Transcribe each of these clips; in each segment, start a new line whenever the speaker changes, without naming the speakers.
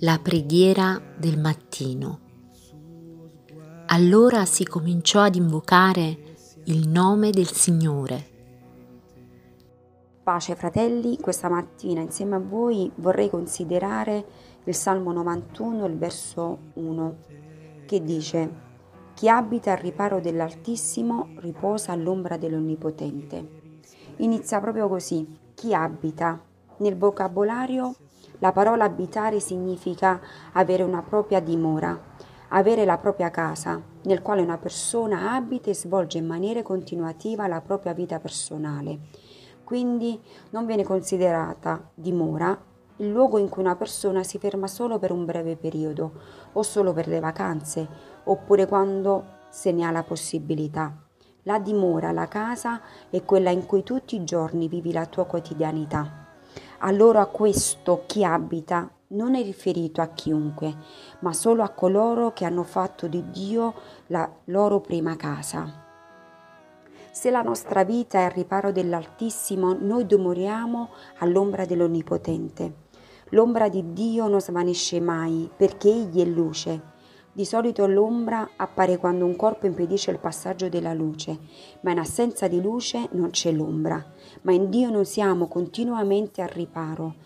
La preghiera del mattino. Allora si cominciò ad invocare il nome del Signore.
Pace fratelli, questa mattina insieme a voi vorrei considerare il Salmo 91, il verso 1, che dice Chi abita al riparo dell'Altissimo riposa all'ombra dell'Onnipotente. Inizia proprio così, chi abita. Nel vocabolario la parola abitare significa avere una propria dimora, avere la propria casa, nel quale una persona abita e svolge in maniera continuativa la propria vita personale. Quindi non viene considerata dimora il luogo in cui una persona si ferma solo per un breve periodo o solo per le vacanze oppure quando se ne ha la possibilità. La dimora, la casa, è quella in cui tutti i giorni vivi la tua quotidianità. Allora questo chi abita non è riferito a chiunque, ma solo a coloro che hanno fatto di Dio la loro prima casa. Se la nostra vita è al riparo dell'Altissimo, noi dimoriamo all'ombra dell'Onnipotente. L'ombra di Dio non svanisce mai, perché Egli è luce di solito l'ombra appare quando un corpo impedisce il passaggio della luce, ma in assenza di luce non c'è l'ombra. Ma in Dio noi siamo continuamente al riparo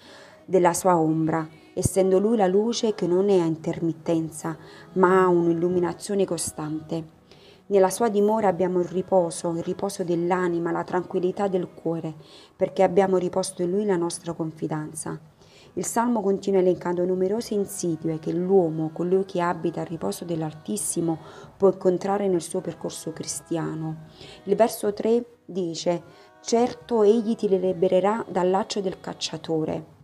della sua ombra, essendo Lui la luce che non è a intermittenza, ma ha un'illuminazione costante. Nella sua dimora abbiamo il riposo, il riposo dell'anima, la tranquillità del cuore, perché abbiamo riposto in Lui la nostra confidenza. Il Salmo continua elencando numerose insidie che l'uomo, colui che abita al riposo dell'Altissimo, può incontrare nel suo percorso cristiano. Il verso 3 dice, certo egli ti libererà dal laccio del cacciatore.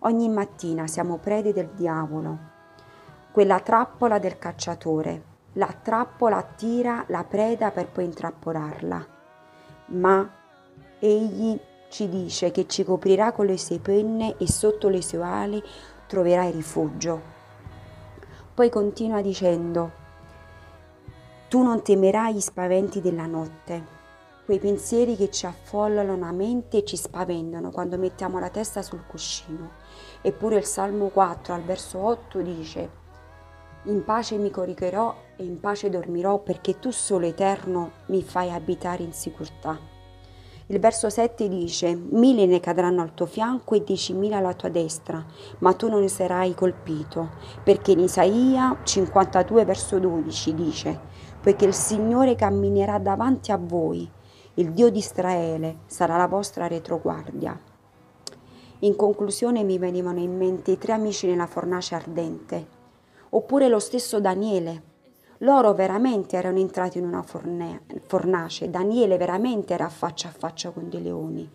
Ogni mattina siamo prede del diavolo, quella trappola del cacciatore. La trappola attira la preda per poi intrappolarla, ma egli ci dice che ci coprirà con le sue penne e sotto le sue ali troverai rifugio. Poi continua dicendo, tu non temerai gli spaventi della notte, quei pensieri che ci affollano la mente e ci spaventano quando mettiamo la testa sul cuscino. Eppure il Salmo 4 al verso 8 dice, in pace mi coricherò e in pace dormirò perché tu solo eterno mi fai abitare in sicurezza. Il verso 7 dice, mille ne cadranno al tuo fianco e diecimila alla tua destra, ma tu non ne sarai colpito, perché in Isaia 52 verso 12 dice, poiché il Signore camminerà davanti a voi, il Dio di Israele sarà la vostra retroguardia. In conclusione mi venivano in mente i tre amici nella fornace ardente, oppure lo stesso Daniele, loro veramente erano entrati in una forne- fornace, Daniele veramente era faccia a faccia con dei leoni,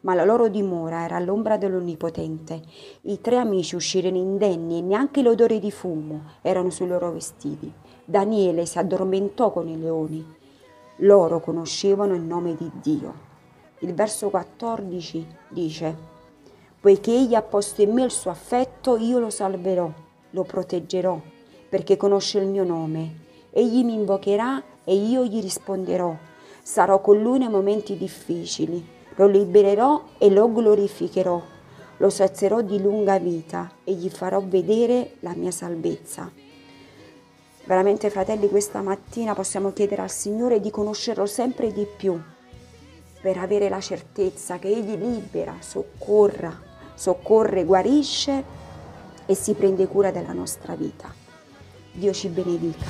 ma la loro dimora era all'ombra dell'Onnipotente. I tre amici uscirono indenni e neanche l'odore di fumo erano sui loro vestiti. Daniele si addormentò con i leoni. Loro conoscevano il nome di Dio. Il verso 14 dice, poiché egli ha posto in me il suo affetto, io lo salverò, lo proteggerò, perché conosce il mio nome Egli mi invocherà e io gli risponderò. Sarò con lui nei momenti difficili. Lo libererò e lo glorificherò. Lo sazierò di lunga vita e gli farò vedere la mia salvezza. Veramente, fratelli, questa mattina possiamo chiedere al Signore di conoscerlo sempre di più per avere la certezza che Egli libera, soccorra, soccorre, guarisce e si prende cura della nostra vita. Dio ci benedica.